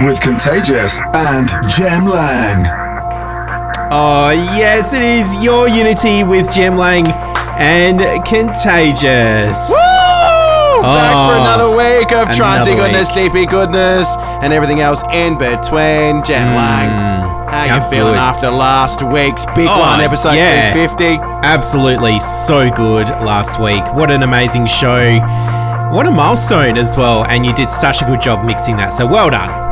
mix with Contagious and Jem Lang. Oh, yes, it is your Unity with Jem Lang and Contagious. Woo! Back for Oh, another week of trancey another goodness, week. DP goodness, and everything else in between. Jem hmm. Lang, how you I'm feeling good. after last week's big Oh, one, episode yeah. 250? Absolutely so good last week. What an amazing show. What a milestone as well. And you did such a good job mixing that. So well done.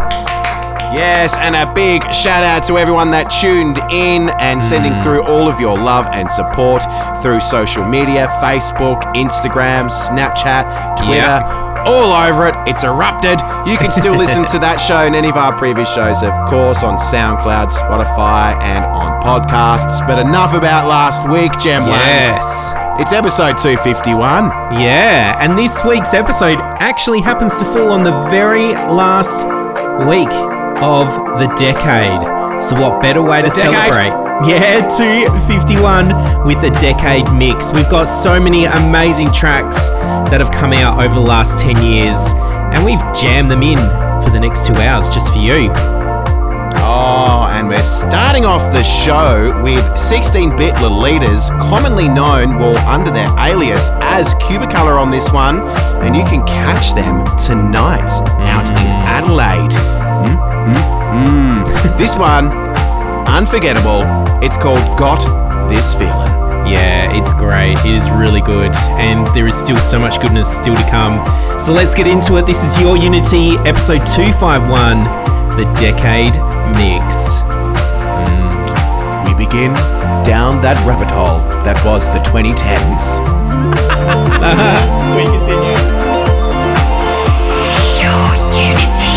Yes, and a big shout out to everyone that tuned in and sending Mm. through all of your love and support through social media Facebook, Instagram, Snapchat, Twitter. Yeah. All over it, it's erupted. You can still listen to that show and any of our previous shows, of course, on SoundCloud, Spotify, and on podcasts. But enough about last week, Jem Yes. It's episode 251. Yeah. And this week's episode actually happens to fall on the very last week of the decade. So, what better way to decade? celebrate? Yeah, 251 with a decade mix. We've got so many amazing tracks that have come out over the last 10 years, and we've jammed them in for the next two hours just for you. Oh, and we're starting off the show with 16 bit Lolitas, commonly known, well, under their alias as Cubicolor on this one, and you can catch them tonight out in mm. Adelaide. Mm, mm, mm. this one, unforgettable. It's called Got This Feeling. Yeah, it's great. It is really good. And there is still so much goodness still to come. So let's get into it. This is Your Unity, episode 251, the Decade Mix. We begin down that rabbit hole that was the 2010s. We continue. Your Unity.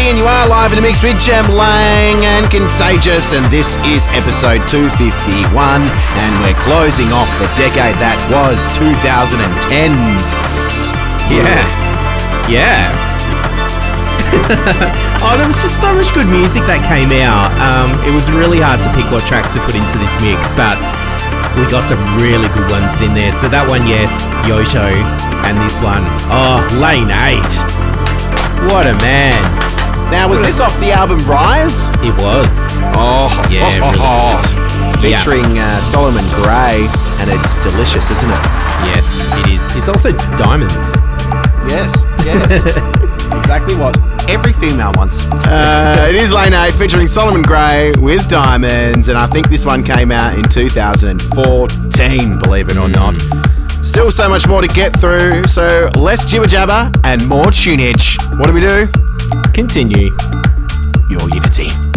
And you are live in the mix with Jem Lang and Contagious, and this is episode 251, and we're closing off the decade that was 2010s. Yeah. Yeah. oh, there was just so much good music that came out. Um, it was really hard to pick what tracks to put into this mix, but we got some really good ones in there. So that one, yes, Yotto, and this one, oh, Lane 8. What a man. Now, was this off the album Rise? It was. Oh, Yeah, really good. Yeah. Featuring uh, Solomon Grey, and it's delicious, isn't it? Yes, it is. It's also Diamonds. Yes, yes. exactly what every female wants. Uh, it is Lane 8 featuring Solomon Grey with Diamonds, and I think this one came out in 2014, believe it or not. Still so much more to get through, so less jibber jabber and more tunage. What do we do? Continue. Your Unity.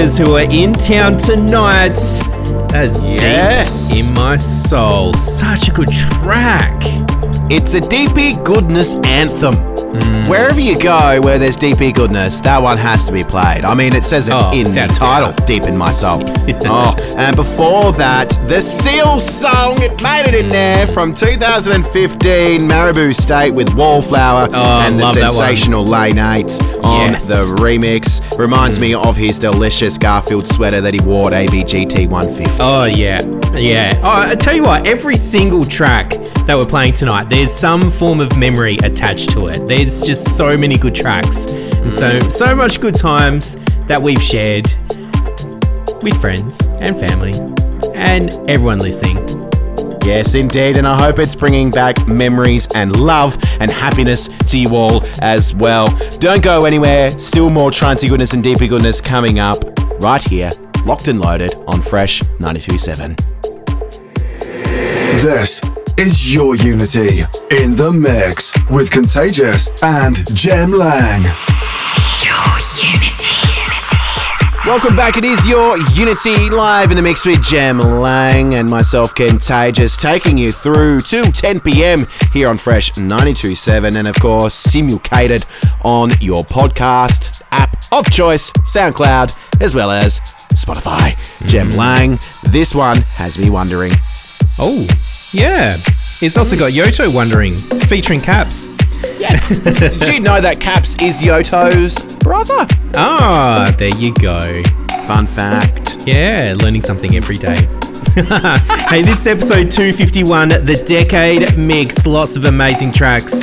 Who are in town tonight. That's Yes. deep in my soul. Such a good track. It's a DP goodness anthem. Hmm. Wherever you go where there's DP goodness, that one has to be played. I mean, it says it Oh, in the title. Deep in My Soul. oh, and before that, the Seal song, it made it in there from 2015, Maribou State with Wallflower Oh, and the love that one. sensational Lane 8 on Yes. the remix. Reminds me of his delicious Garfield sweater that he wore at ABGT 150. Oh, yeah. Yeah. Oh, I tell you what, every single track that we're playing tonight, there's some form of memory attached to it. There's just so many good tracks. And so, so much good times that we've shared with friends and family and everyone listening. Yes, indeed, and I hope it's bringing back memories and love and happiness to you all as well. Don't go anywhere, still more Trancy goodness and deepy goodness coming up right here, locked and loaded on Fresh 927. This is your Unity in the mix with Contagious and Jem Lang. Your Unity. Welcome back. It is your Unity live in the mix with Jem Lang and myself, Contagious, taking you through to 10 p.m. here on Fresh 92.7 and, of course, simulcated on your podcast app of choice, SoundCloud, as well as Spotify. Jem mm. Lang, this one has me wondering. Oh, yeah. It's also got Yotto Wondering featuring Caps. Yes. Did you know that Caps is Yotto's brother? Ah, there you go. Fun fact. Yeah, learning something every day. hey, this is episode 251, the Decade Mix. Lots of amazing tracks.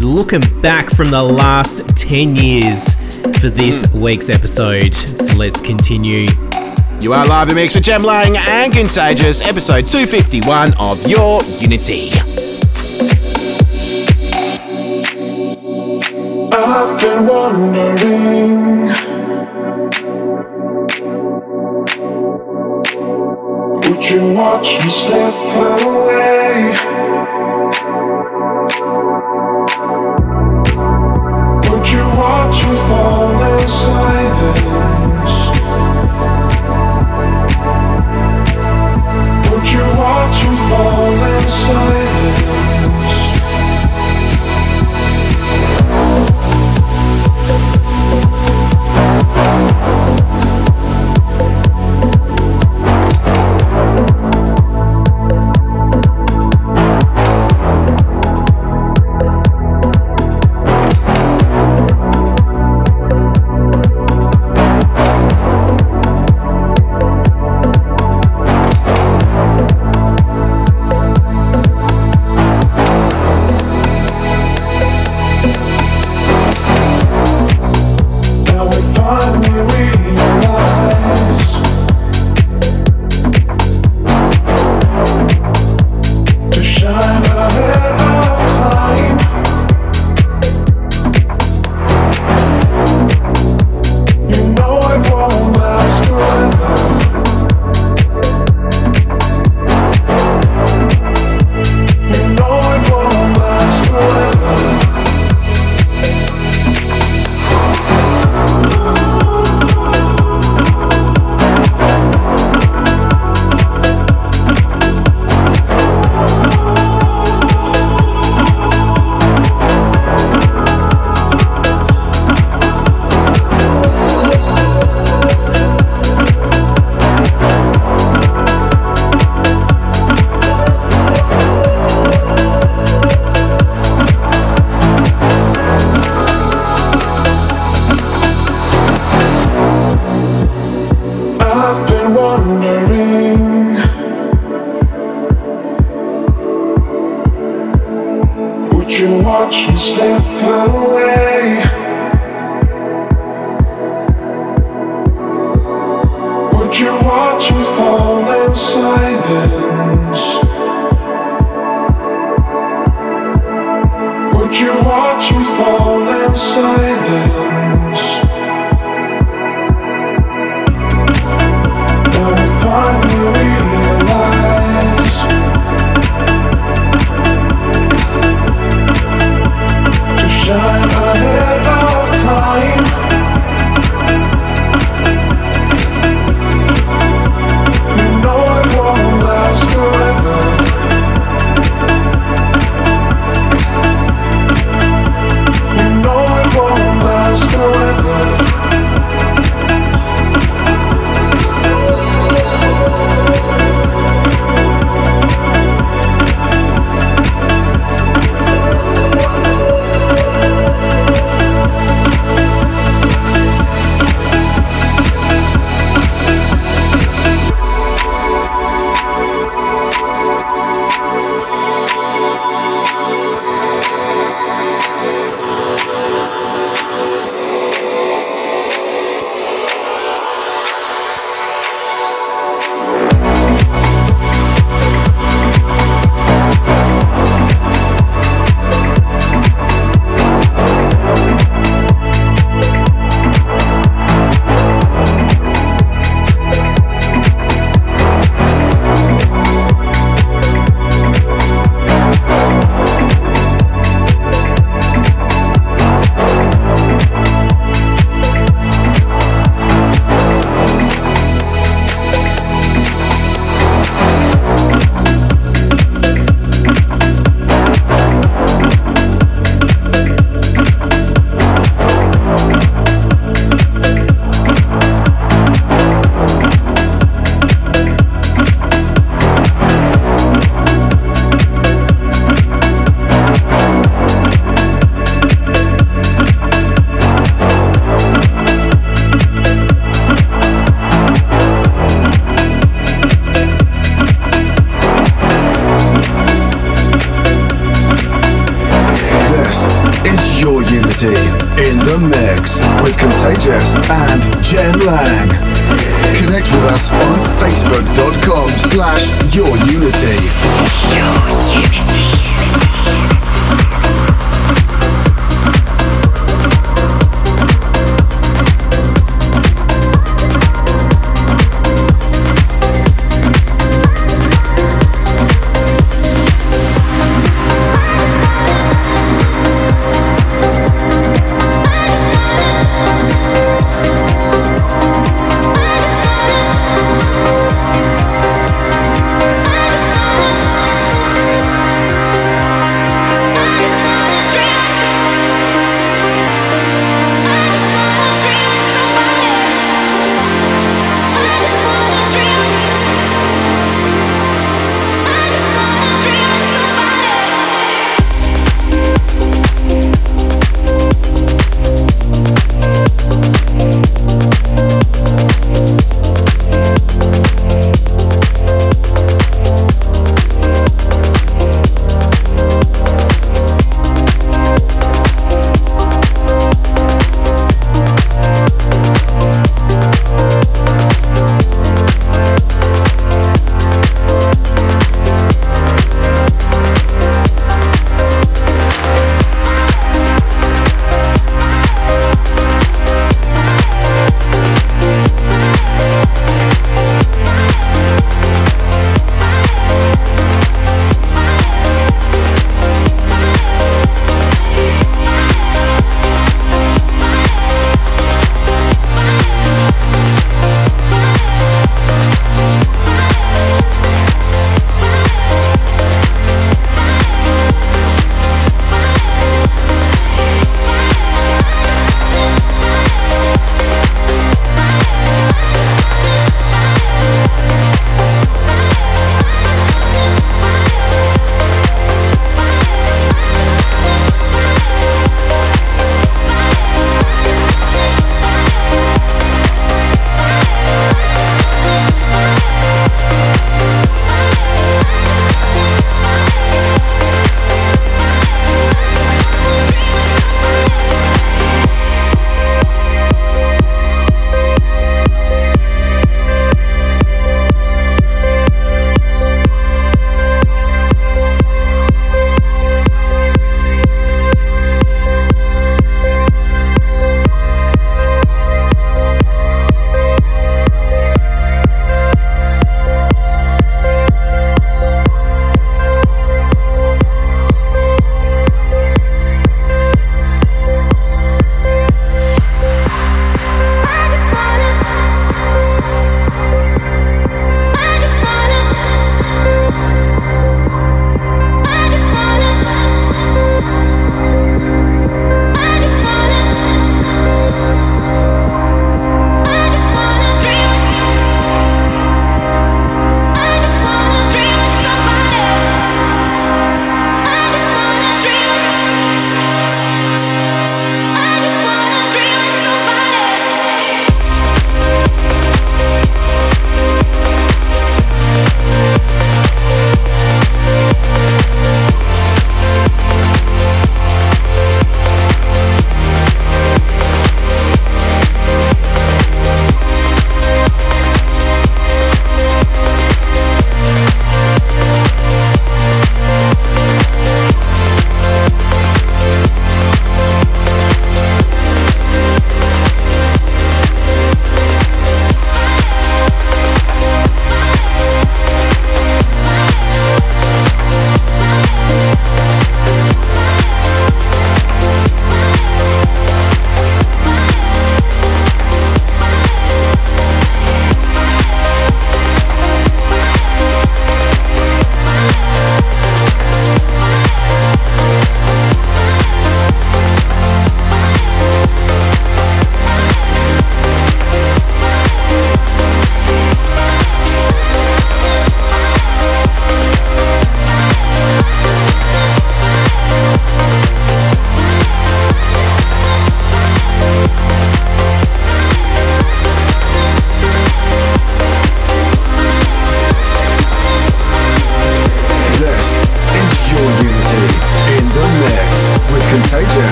Looking back from the last 10 years for this week's episode. So let's continue. You are live in mix with Jem Lang and Contagious, episode 251 of Your Unity. I've been wondering Would you watch me slip away?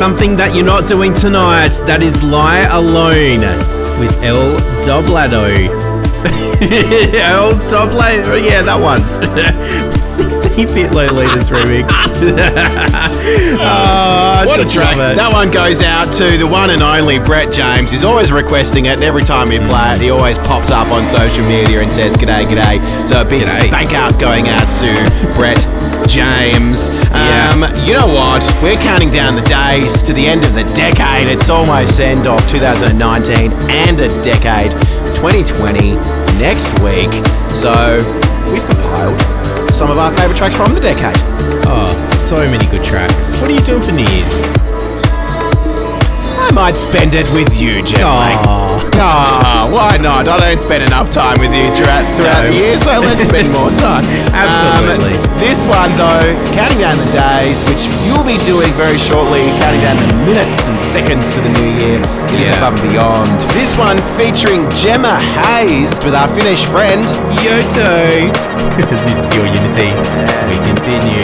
Something that you're not doing tonight. That is Lie Alone with L. Doblado. L. Doblado. Yeah, that one. 16-bit Lolitas remix. oh, What a track. That one goes out to the one and only Brett James. He's always requesting it, every time we play it, he always pops up on social media and says, G'day, g'day. So a big G'day. spank out going out to Brett James. Yeah. Um, you know what? We're counting down the days to the end of the decade. It's almost end of 2019 and a decade, 2020, next week. So we've compiled some of our favourite tracks from the decade. Oh, so many good tracks. What are you doing for New Year's? I might spend it with you, Jem. Aw. Why not? I don't spend enough time with you throughout, throughout No. the year, so let's spend more time. Absolutely. Um, this one, though, counting down the days, which you'll be doing very shortly, counting down the minutes and seconds to the new year. It is Yeah. above and beyond. This one featuring Gemma Hayes with our Finnish friend. Yotto. this is your Unity. We continue.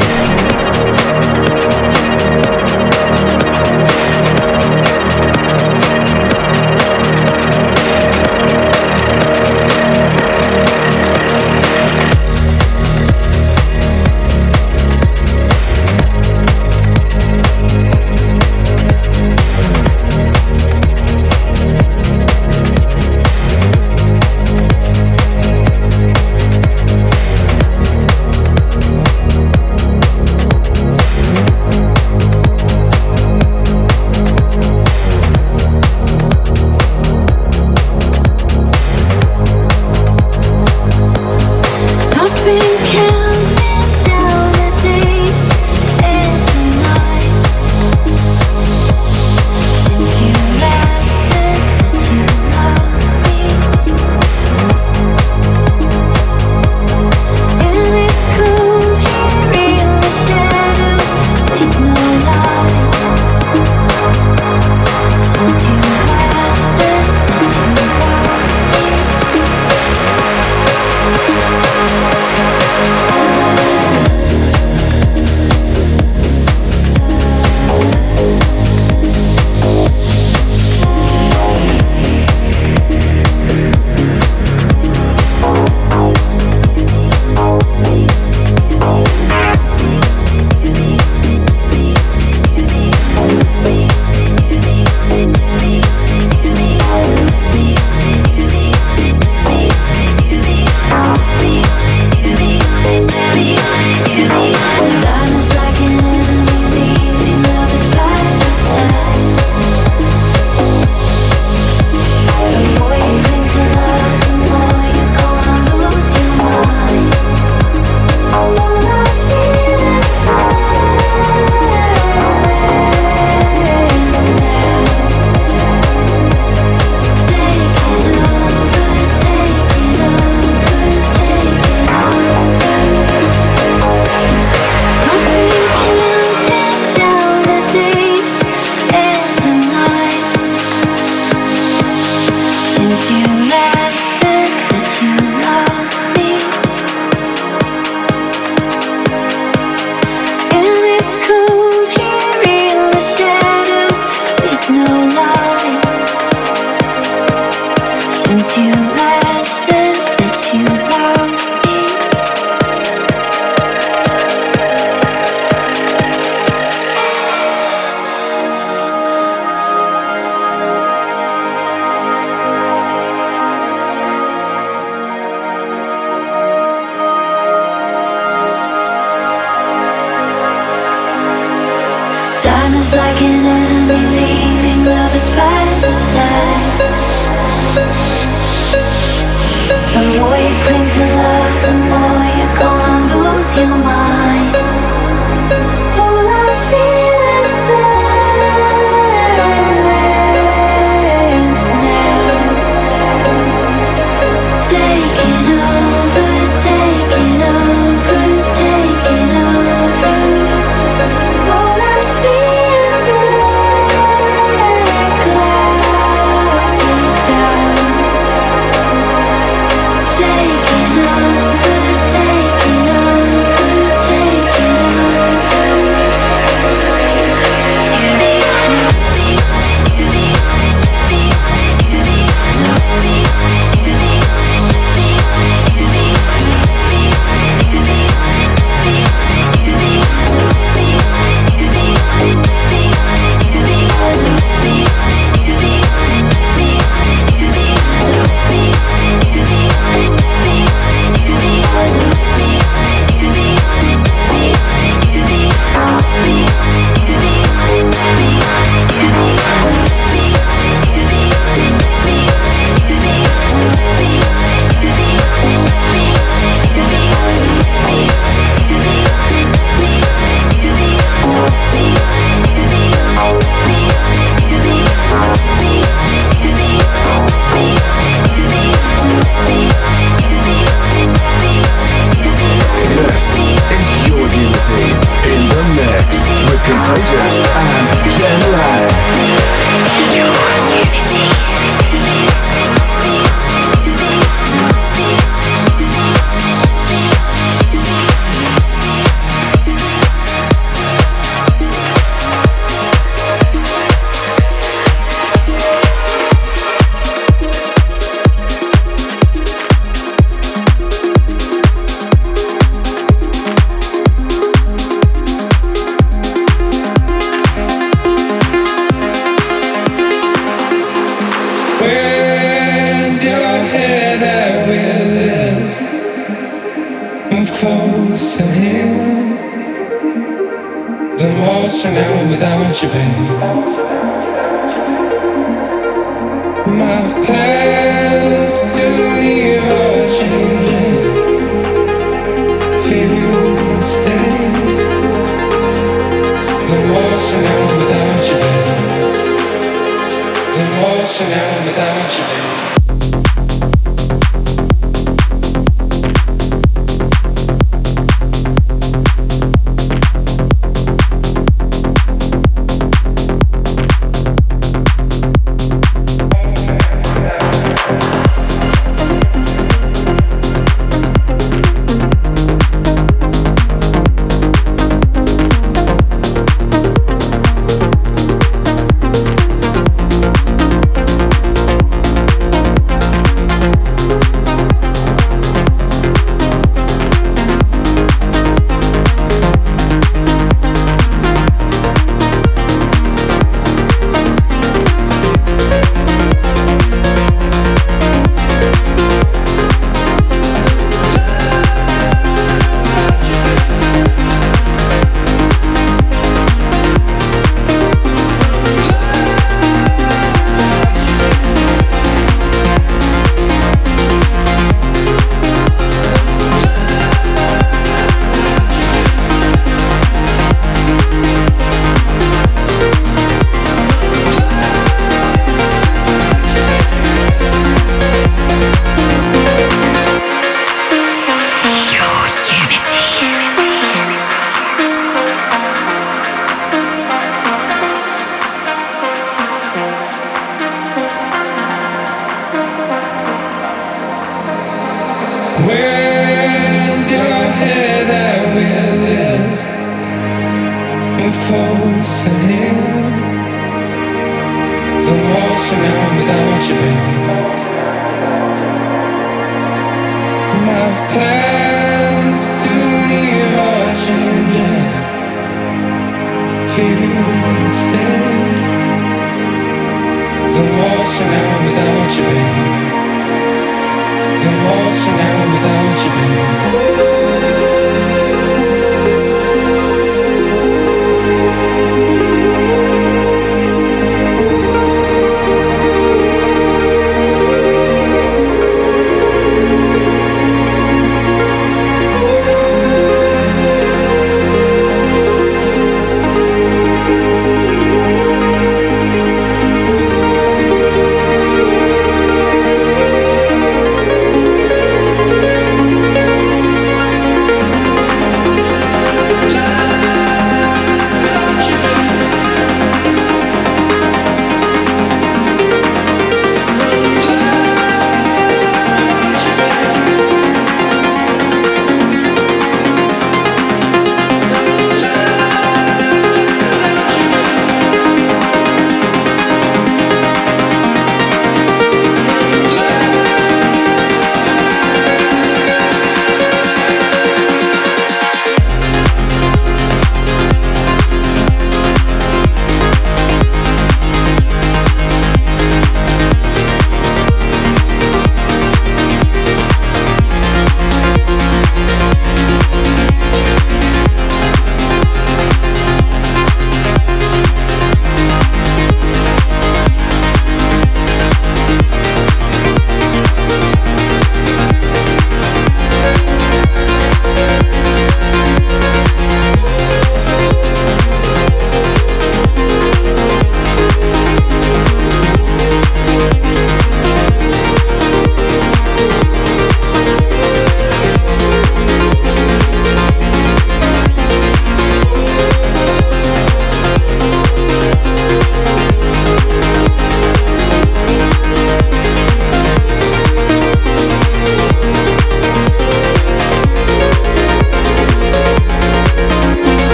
Without you, babe. My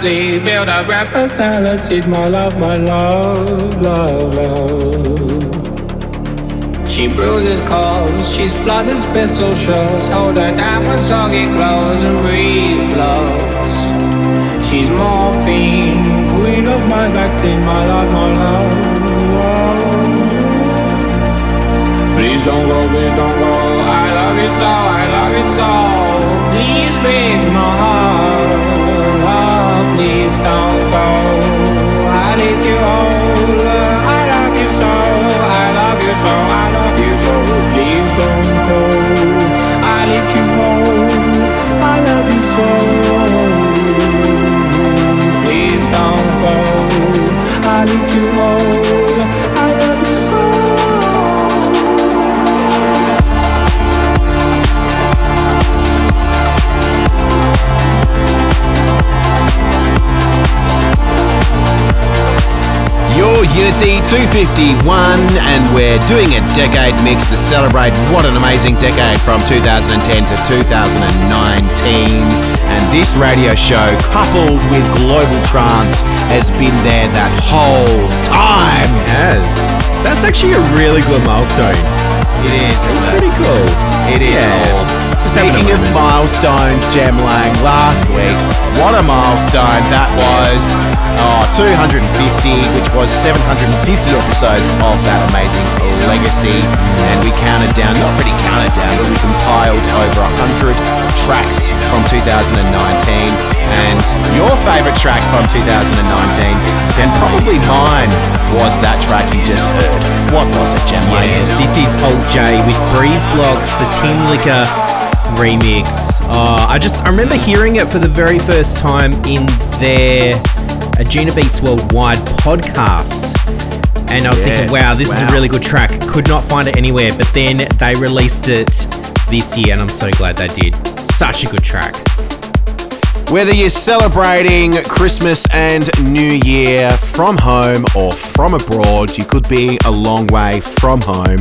sleep, build up breakfast, and let's eat my love, my love, love, love. She bruises calls, she splutters pistol shots. Hold her down with soggy clothes and breeze blows. She's morphine, queen of my vaccine, my love, my love, love. Please don't go, please don't go. I love you so, I love you so. Please break my heart. Please don't go. I need you all. I love you so, I love you so, I love you so. Please don't go. I need you. I love you so. Please don't go. I need you. Your Unity 251, and we're doing a decade mix to celebrate what an amazing decade from 2010 to 2019. And this radio show, coupled with Global Trance, has been there that whole time. Yes. That's actually a really good milestone. It is. It's isn't pretty cool. It is. Yeah. Speaking of milestones, Jem Lang, last week, what a milestone that was. Oh, 250, which was 750 episodes of that amazing legacy. And we counted down, not really counted down, but we compiled over 100 tracks from 2019. And your favourite track from 2019, and probably mine, was that track you just heard. What was it, Jem Lang? Yeah, this is alt-J with Breeze Blocks, the Tinlicker remix. Oh, I just I remember hearing it for the very first time in their Anjunabeats Worldwide podcast. And I was Yes, thinking, wow, this is a really good track. Could not find it anywhere, but then they released it this year, and I'm so glad they did. Such a good track. Whether you're celebrating Christmas and New Year from home or from abroad, you could be a long way from home.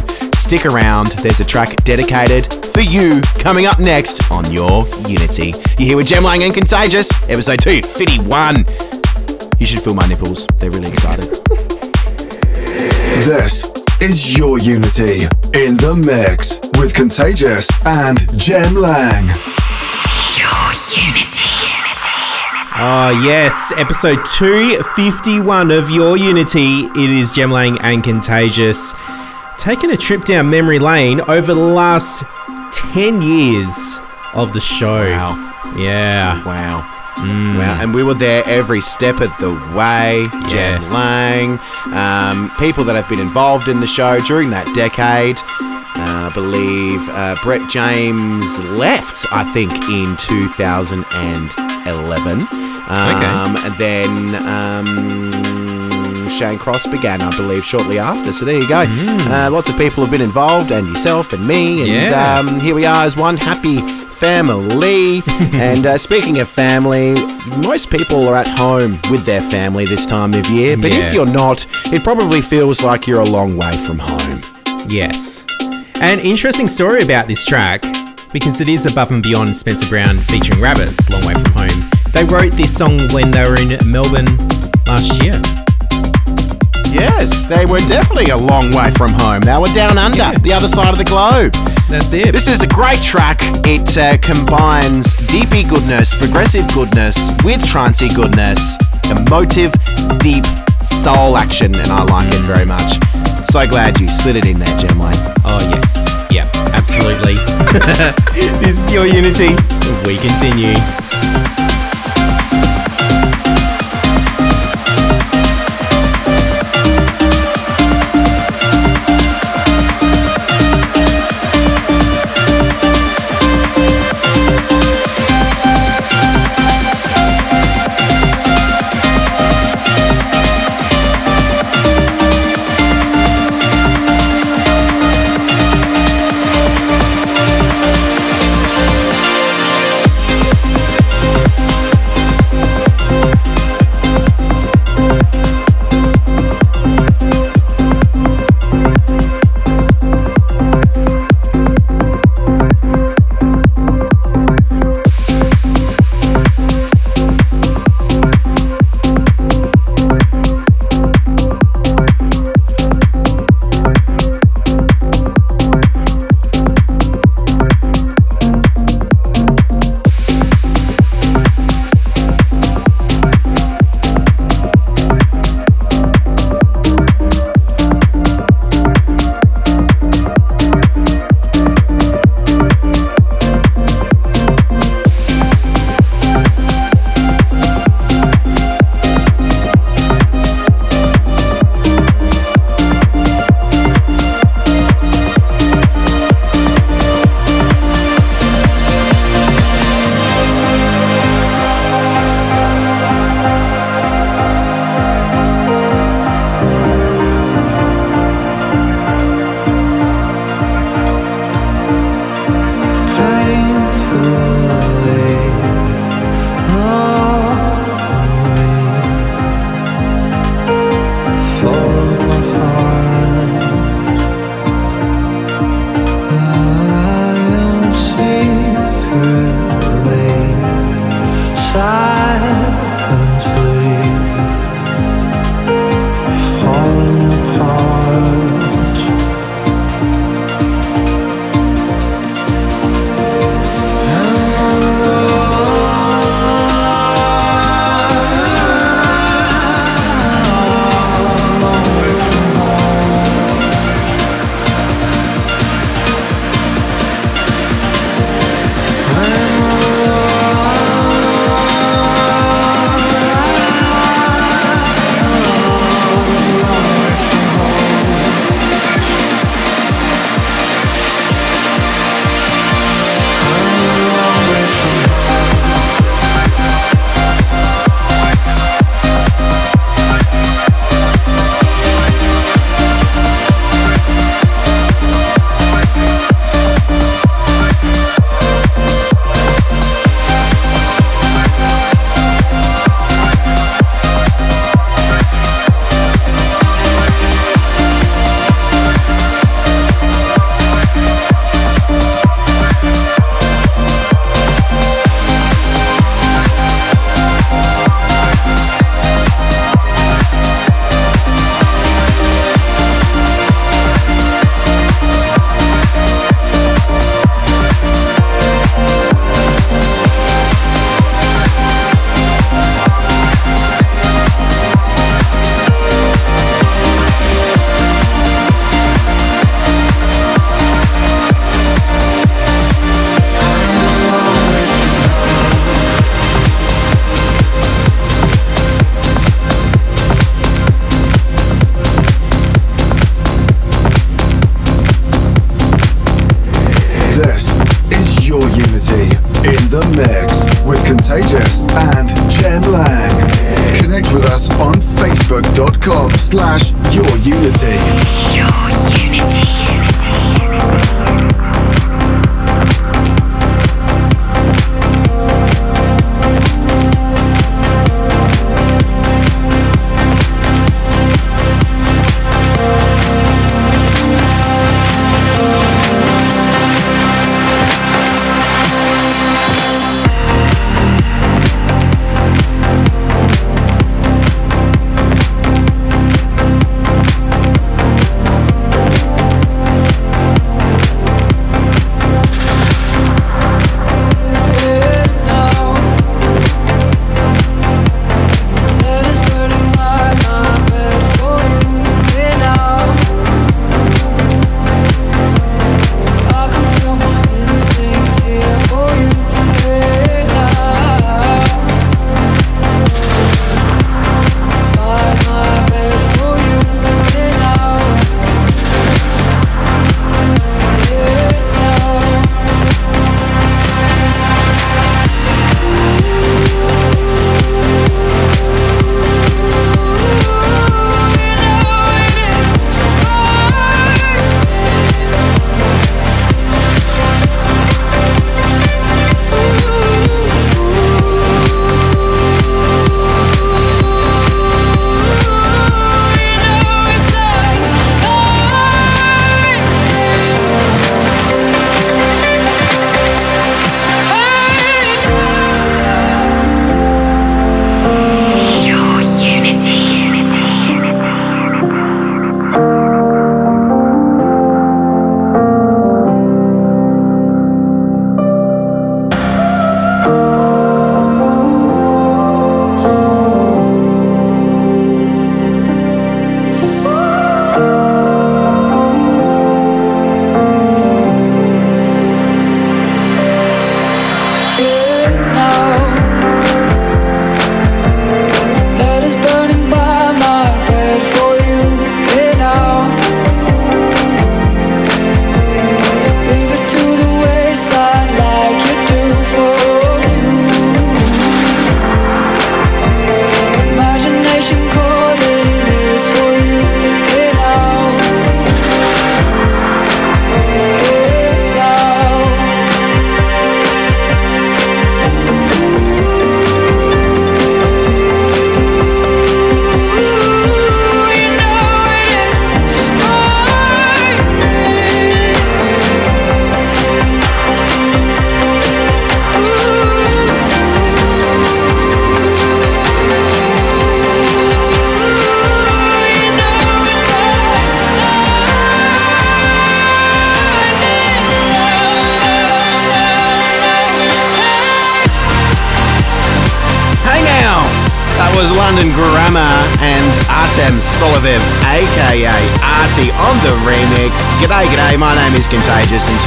Stick around, there's a track dedicated for you coming up next on Your Unity. You're here with Jem Lang and Contagious, episode 251. You should feel my nipples, they're really excited. This is your Unity in the mix with Contagious and Jem Lang. Your Unity. Oh, yes, episode 251 of Your Unity. It is Jem Lang and Contagious. Taking a trip down memory lane over the last 10 years of the show. Wow. Yeah. Wow. Wow. And we were there every step of the way. Jem Yes. Lang, um, people that have been involved in the show during that decade. Uh, I believe uh, Brett James left, I think, in 2011. Um, And then um, Shane Cross began, I believe, shortly after. So there you go. Uh, lots of people have been involved, and yourself and me. And Yeah. um, here we are as one happy family. and uh, speaking of family, most people are at home with their family this time of year. But Yeah. if you're not, it probably feels like you're a long way from home. Yes. An interesting story about this track, because it is above and beyond Spencer Brown featuring RBBTS, Long Way From Home. They wrote this song when they were in Melbourne last year. Yes, they were definitely a long way from home. They were down under, the other side of the globe. That's it. This is a great track. It uh, combines deepy goodness, progressive goodness with trancey goodness, emotive, deep soul action, and I like it very much. So glad you slid it in there, Jem Lang. Oh, yes. Yeah, absolutely. this is your Unity. We continue.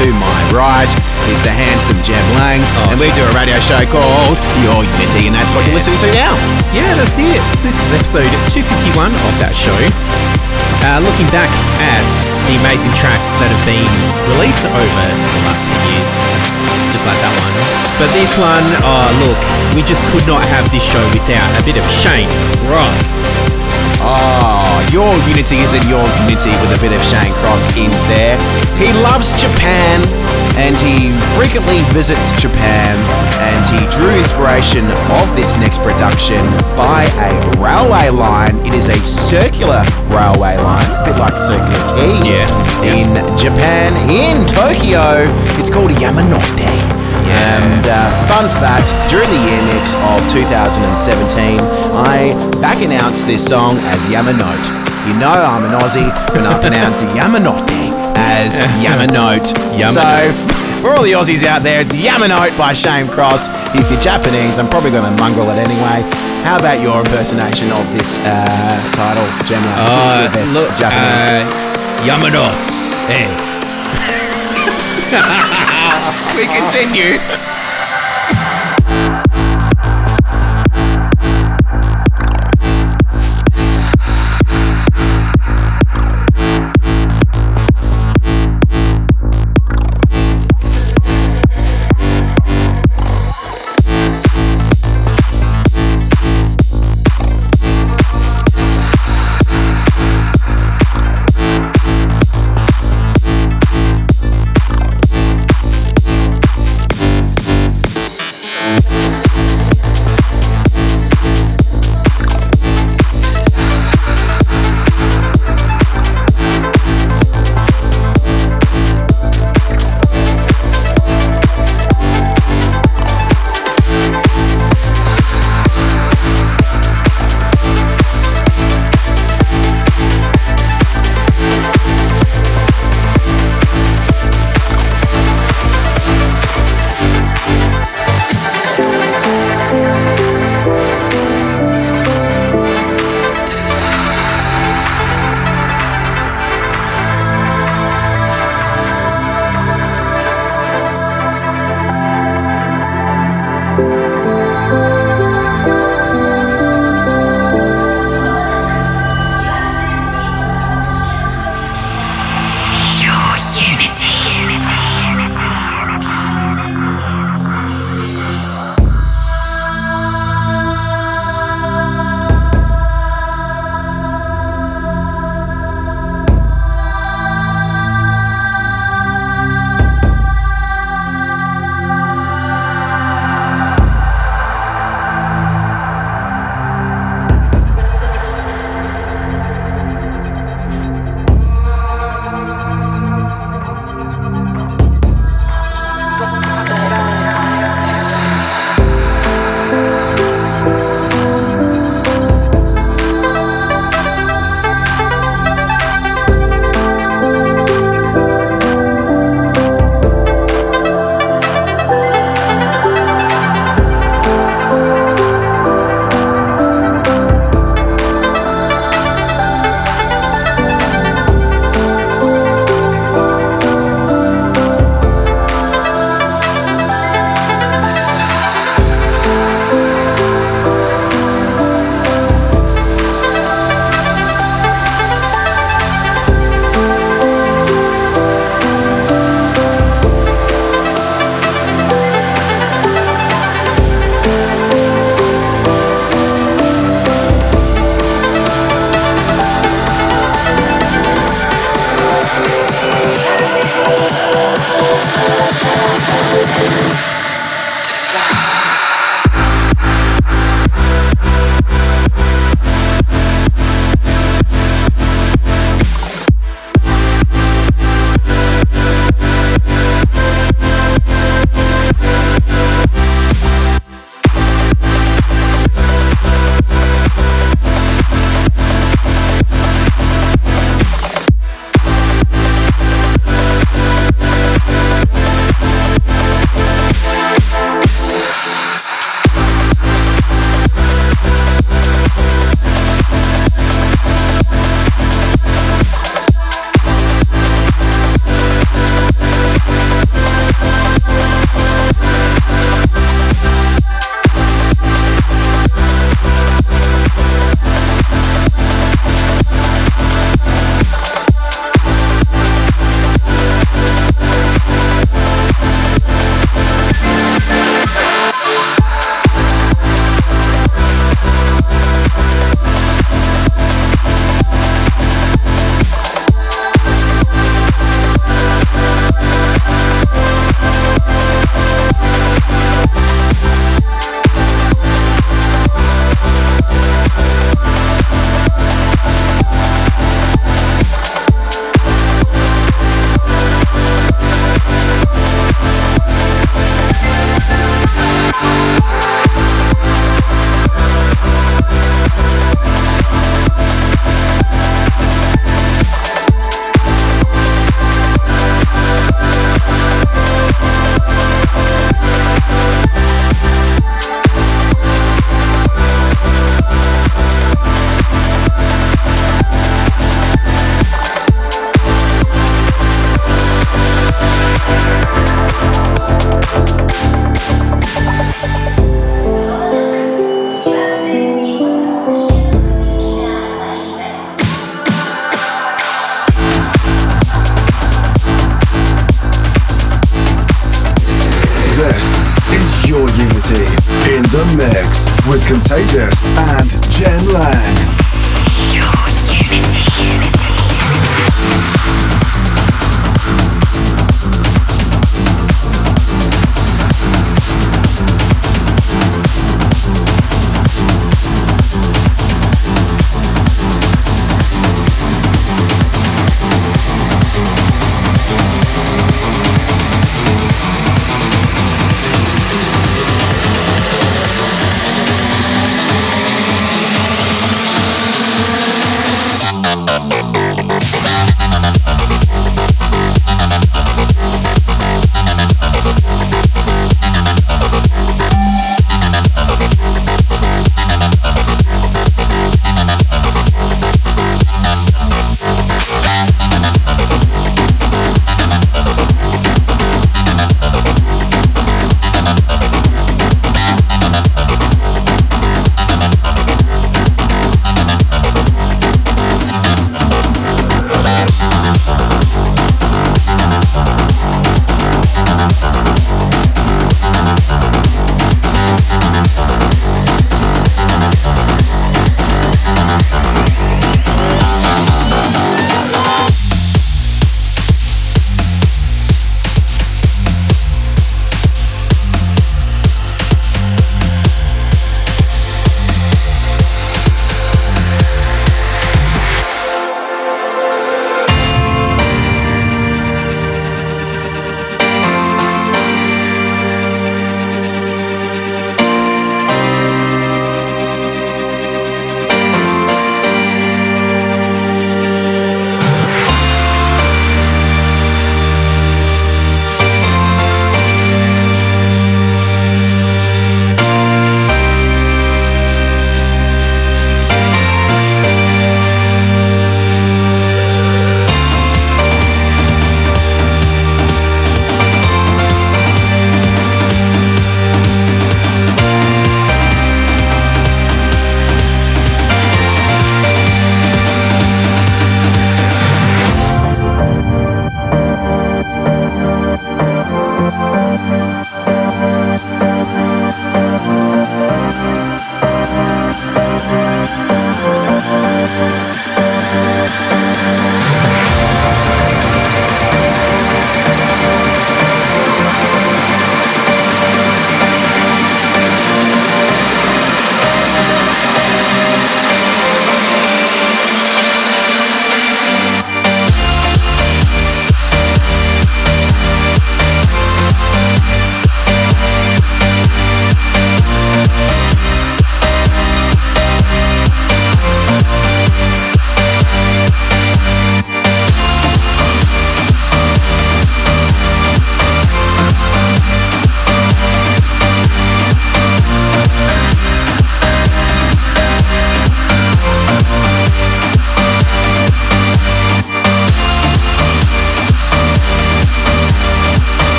To my right is the handsome Jem Lang, Oh. and we do a radio show called Your Unity, and that's what you're listening to now. Yeah, that's it. This is episode 251 of that show. Uh, looking back at the amazing tracks that have been released over the last few years, just like that one. But this one, oh look, we just could not have this show without a bit of Shane Cross. Oh, your unity isn't your unity with a bit of Shane Cross in there. He loves Japan and he frequently visits Japan and he drew inspiration of this next production by a railway line. It is a circular railway line, a bit like Circular Quay Yes. in Japan, in Tokyo. It's called Yamanote. And uh, fun fact, during the year mix of 2017, I back announced this song as Yamanote. You know I'm an Aussie, and I pronounce Yamanote as Yamanote. Yamanote. So, for all the Aussies out there, it's Yamanote by Shane Cross. If you're Japanese, I'm probably going to mongrel it anyway. How about your impersonation of this uh, title, Gemma? Who's your best look, Japanese? uh, Yamanotes. Hey. we continue.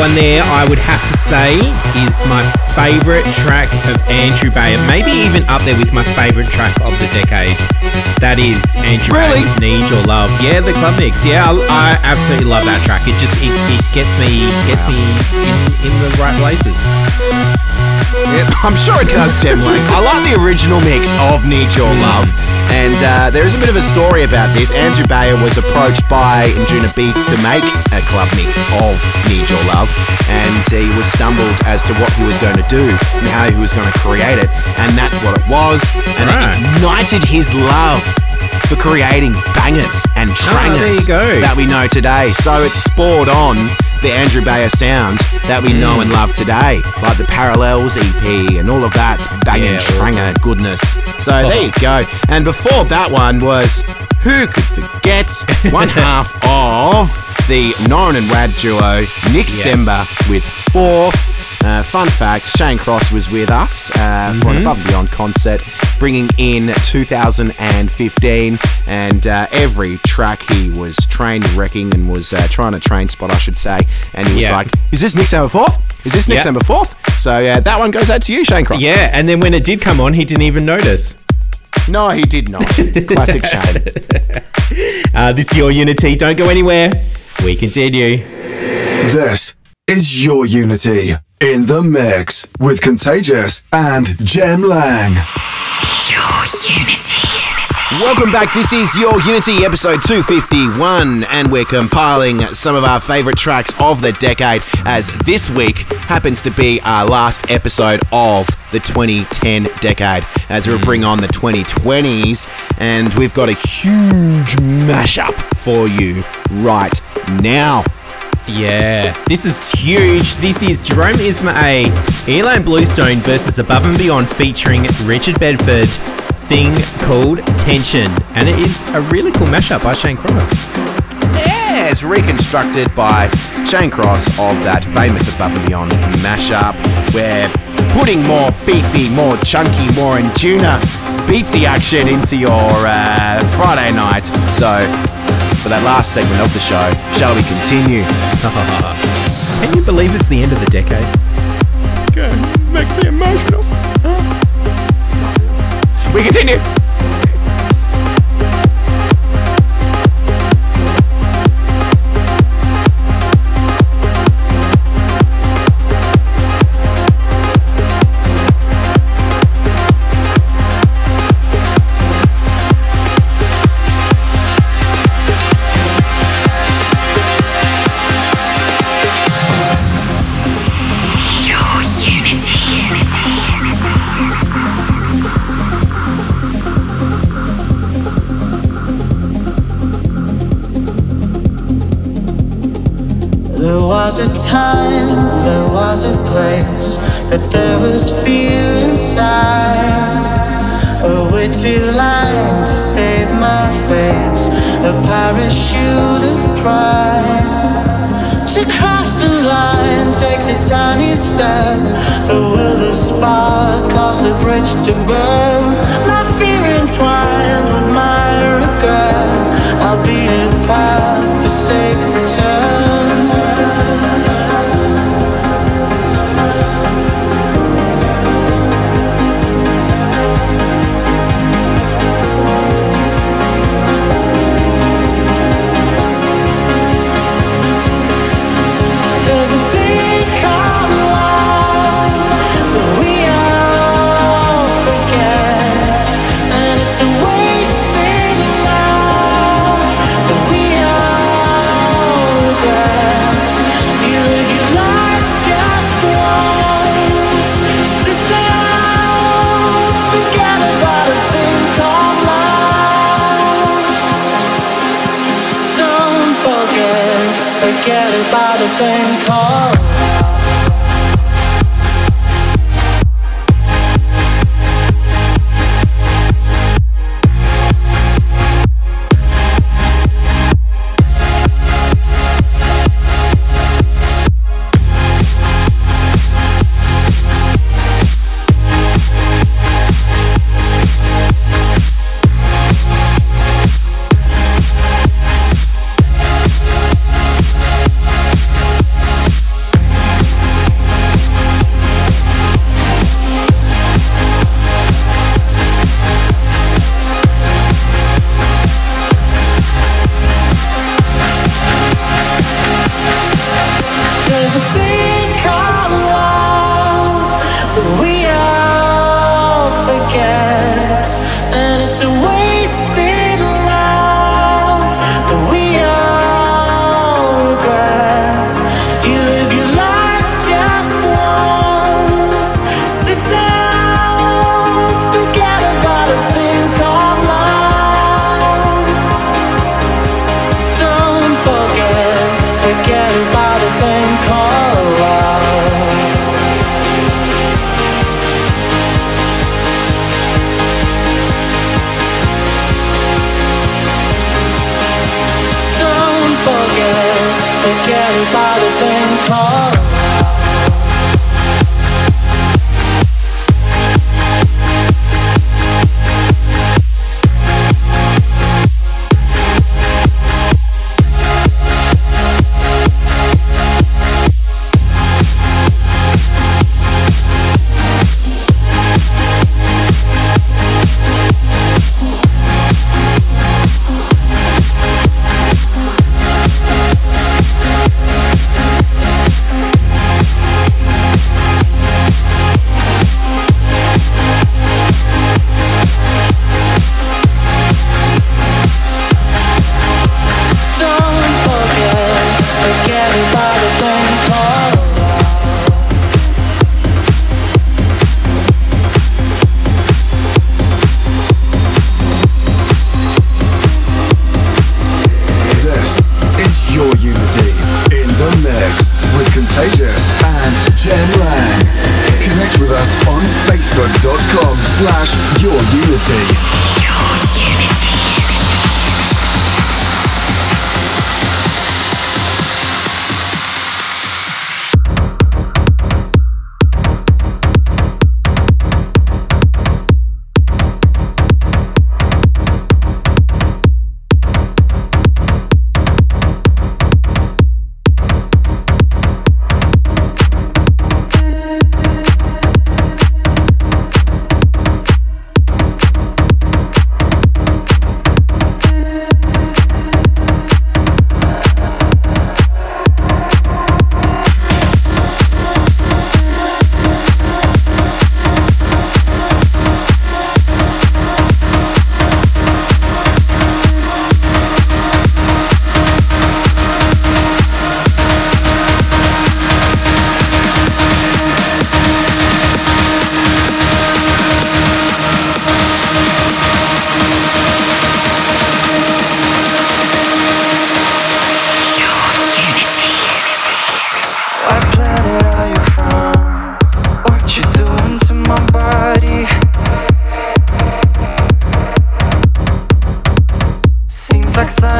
One there, I would have to say, is my favourite track of Andrew Bayer. Maybe even up there with my favourite track of the decade. That is Andrew Really? Bayer, Need Your Love. Yeah, the club mix. Yeah, I, I absolutely love that track. It just it, it gets me gets me in, in the right places. Yeah, I'm sure it does, Jem Lang. I like the original mix of Need Your Love. And uh, there is a bit of a story about this. Andrew Bayer was approached by Anjunabeats to make a club mix of Need Your Love. And he was stumbled as to what he was going to do and how he was going to create it. And that's what it was. And Right. it ignited his love for creating bangers and Ah, trangers go. that we know today. So it spawned on the Andrew Bayer sound that we know Mm. and love today, like the Parallels EP and all of that banging Yeah, tranger goodness. So there you go. And before that one was who could forget one half of the Norin and Rad duo, Nick Yeah. Sember with Forth. Uh, fun fact, Shane Cross was with us uh, for Mm-hmm. an Above and Beyond concert, bringing in 2015, and uh, every track he was train wrecking and was uh, trying to train spot, I should say. And he was Yeah. like, "Is this Nick Sember Forth? Is this Nick Yeah. Number Fourth? So yeah, that one goes out to you, Shane Cross. Yeah, and then when it did come on, he didn't even notice. No, he did not. Classic Shane. Uh, this is your Unity. Don't go anywhere. We continue. This is your Unity in the mix with Contagious and Jem Lang. Welcome back. This is your Unity episode 251, and we're compiling some of our favorite tracks of the decade. As this week happens to be our last episode of the 2010 decade, as we mm. bring on the 2020s, and we've got a huge mashup for you right now. Yeah, this is huge. This is Jerome Isma-Ae, Ilan Bluestone versus Above and Beyond featuring Richard Bedford, thing called Tension. And it is a really cool mashup by Shane Cross. Yes, reconstructed by Shane Cross of that famous Above and Beyond mashup. We're putting more beefy, more chunky, more in tuna beatsy action into your uh, Friday night. So, for that last segment of the show, shall we continue? Can you believe it's the end of the decade? Okay, make me emotional. We continue. A time, there was a place, but there was fear inside. A witty line to save my face, a parachute of pride. To cross the line takes a tiny step, but will the spark cause the bridge to burn? My fear entwined with my regret. I'll be a path for safe return. About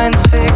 minds fade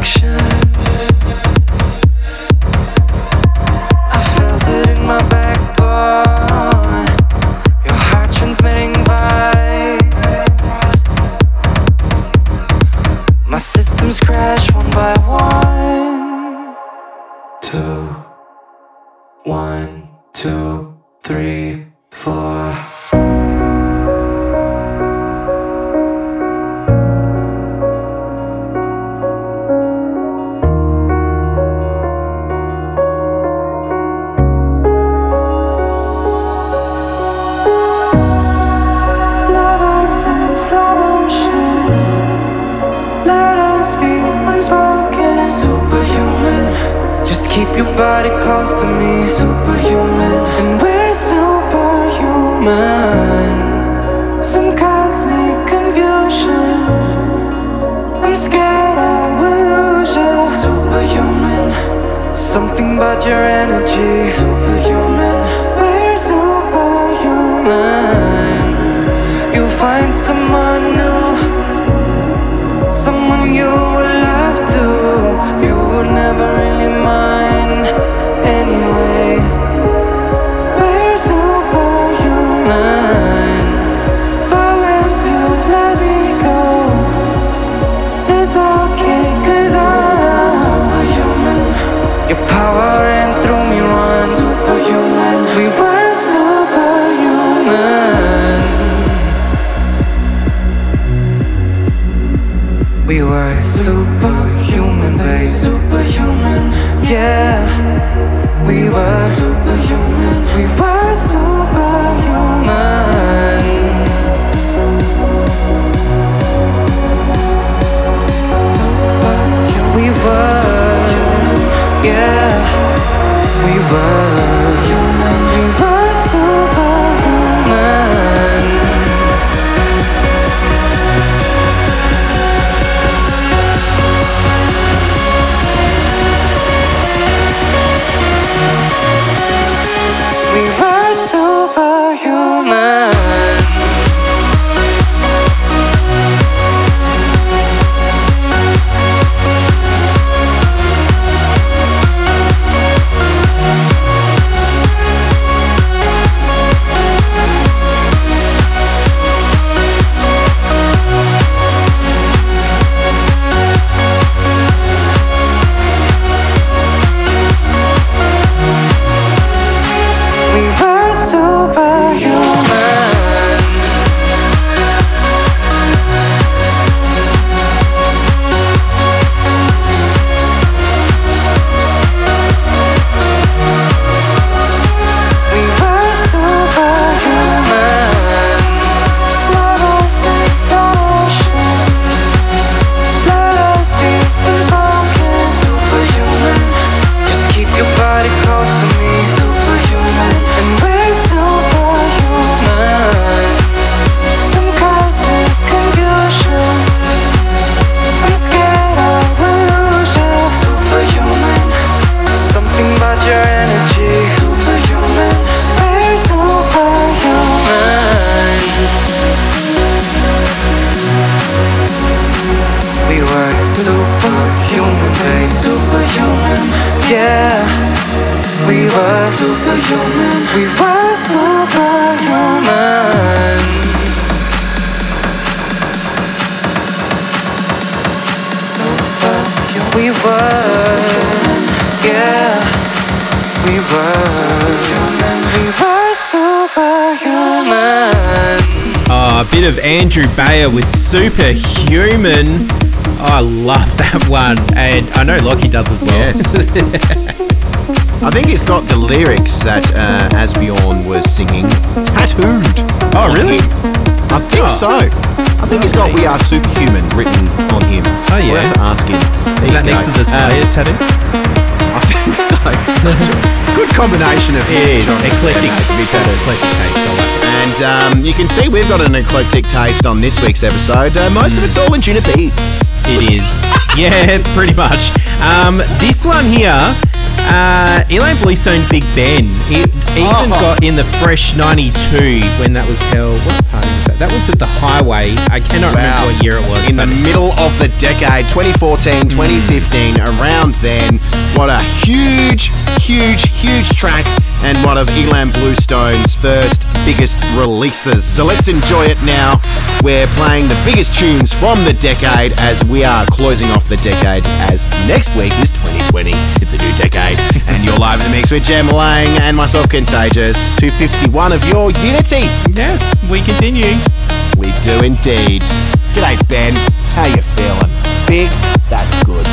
Andrew Bayer with Superhuman. I love that one. And I know Lockie does as well. Yes. I think it's got the lyrics that uh, Asbjorn was singing tattooed. Oh, really? I think Oh. so. I think he's got "We Are Superhuman" written on him. Oh, yeah. We'll have to ask him. There Is that you next go. to the Slayer Uh, tattoo? I think so. Such a good combination of It is. Eclectic. to be tattooed. Eclectic taste. I like it. And um, you can see we've got an eclectic taste on this week's episode. Uh, most of it's all in tuna beats. It is. Yeah, pretty much. Um, this one here, uh, Ilan Bluestone Big Ben. It even Oh. got in the Fresh 92 when that was held. What party was that? That was at the Highway. I cannot remember what year it was. In the middle of the decade, 2014, 2015, around then. What a huge, huge, huge track and one of Ilan Bluestone's first biggest releases. So let's enjoy it now. We're playing the biggest tunes from the decade as we are closing off the decade as next week is 2020. It's a new decade. and you're live in the mix with Jem Lang and myself, Contagious. 251 of your Unity. yeah, we continue. We do indeed. G'day, Ben. How you feeling? Big? That's good.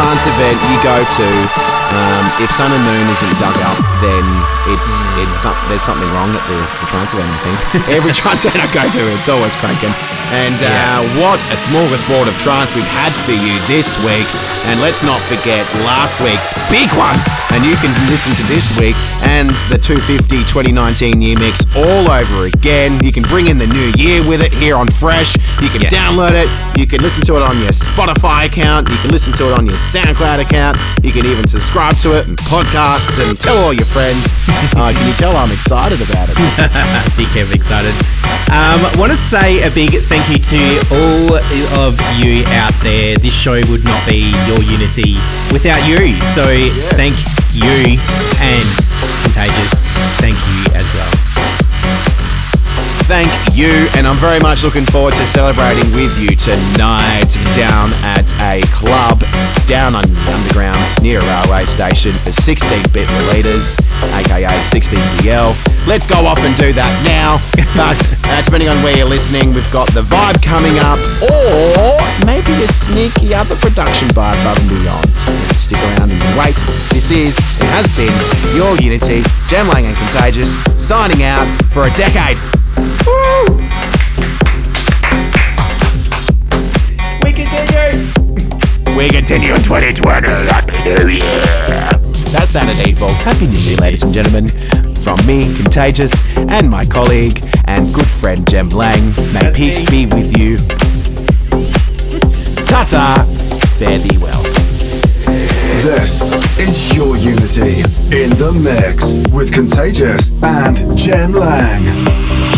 Trance event you go to, um, if Sun and Moon isn't dug up, then it's it's there's something wrong at the, the trance event. I think every trance event I go to, it's always cranking. And uh, what a smorgasbord of trance we've had for you this week. And let's not forget last week's big one. And you can listen to this week and the 250 2019 year mix all over again. You can bring in the new year with it here on Fresh. You can Yes. download it. You can listen to it on your Spotify account. You can listen to it on your SoundCloud account. You can even subscribe to it and podcasts and tell all your friends. Uh, can you tell I'm excited about it? big Kev excited. Um, want to say a big thank you to all of you out there. This show would not be your Unity without you. So thank you and Contagious. Thank you as well. Thank you, and I'm very much looking forward to celebrating with you tonight down at a club down on underground near a railway station for 16-bit Lolitas, aka 16BL. Let's go off and do that now. But uh, depending on where you're listening, we've got the vibe coming up, or maybe a sneaky other production by Above and Beyond. Stick around and wait. This is and has been your Unity, Jem Lang and Contagious, signing out for a decade. We continue. We continue in 2020. Oh yeah. That sounded evil. Happy New Year, ladies and gentlemen. From me, Contagious, and my colleague and good friend Jem Lang. May peace be with you. Ta-ta. Fare thee well. This is your Unity in the mix with Contagious and Jem Lang.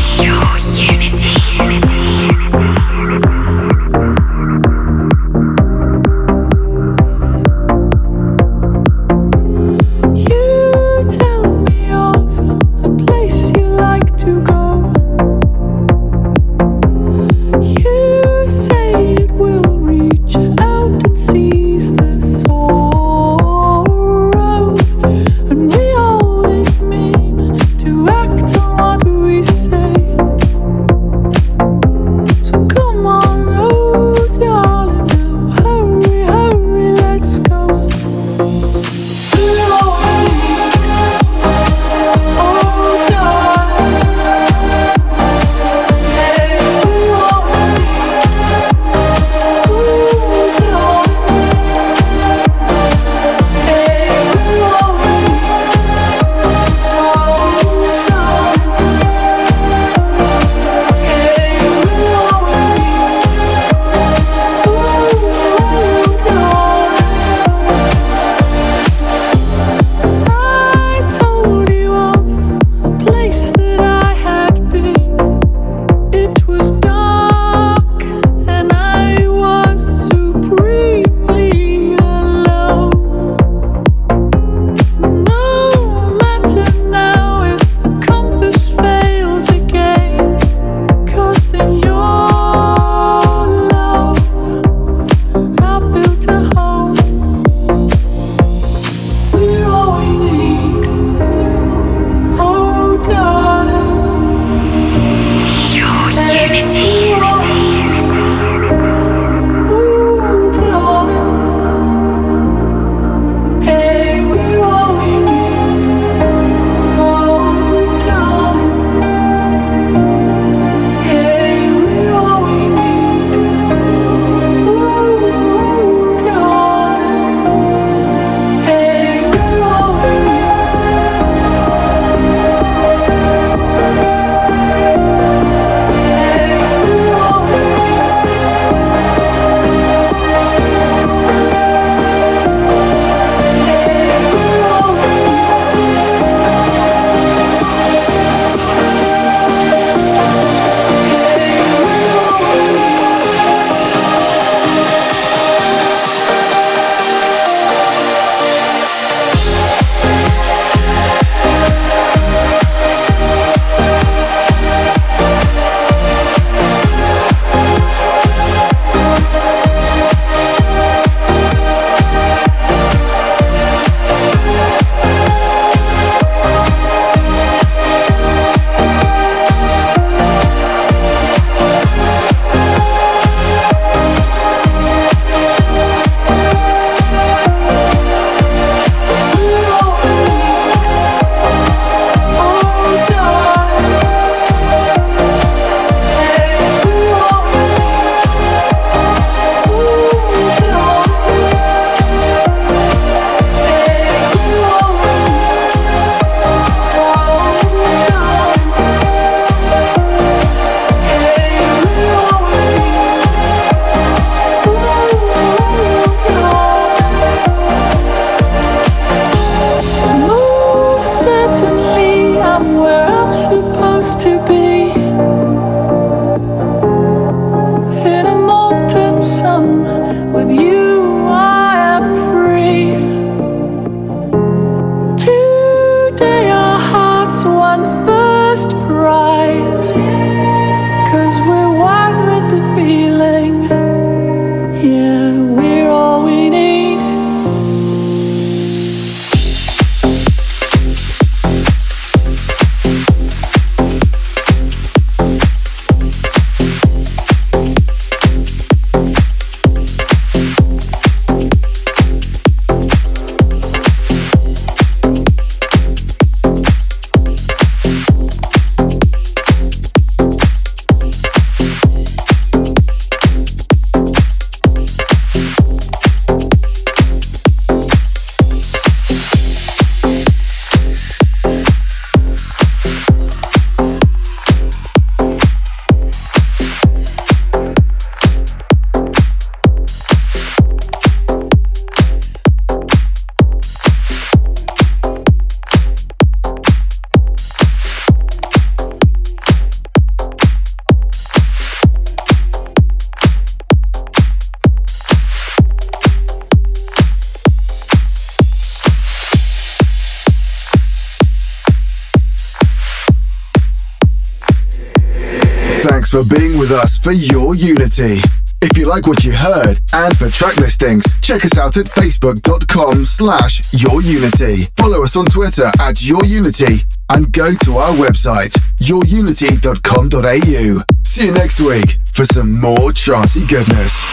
Heard and for track listings, check us out at facebook.com slash yourunity. Follow us on Twitter at yourunity and go to our website, yourunity.com.au. See you next week for some more charty goodness.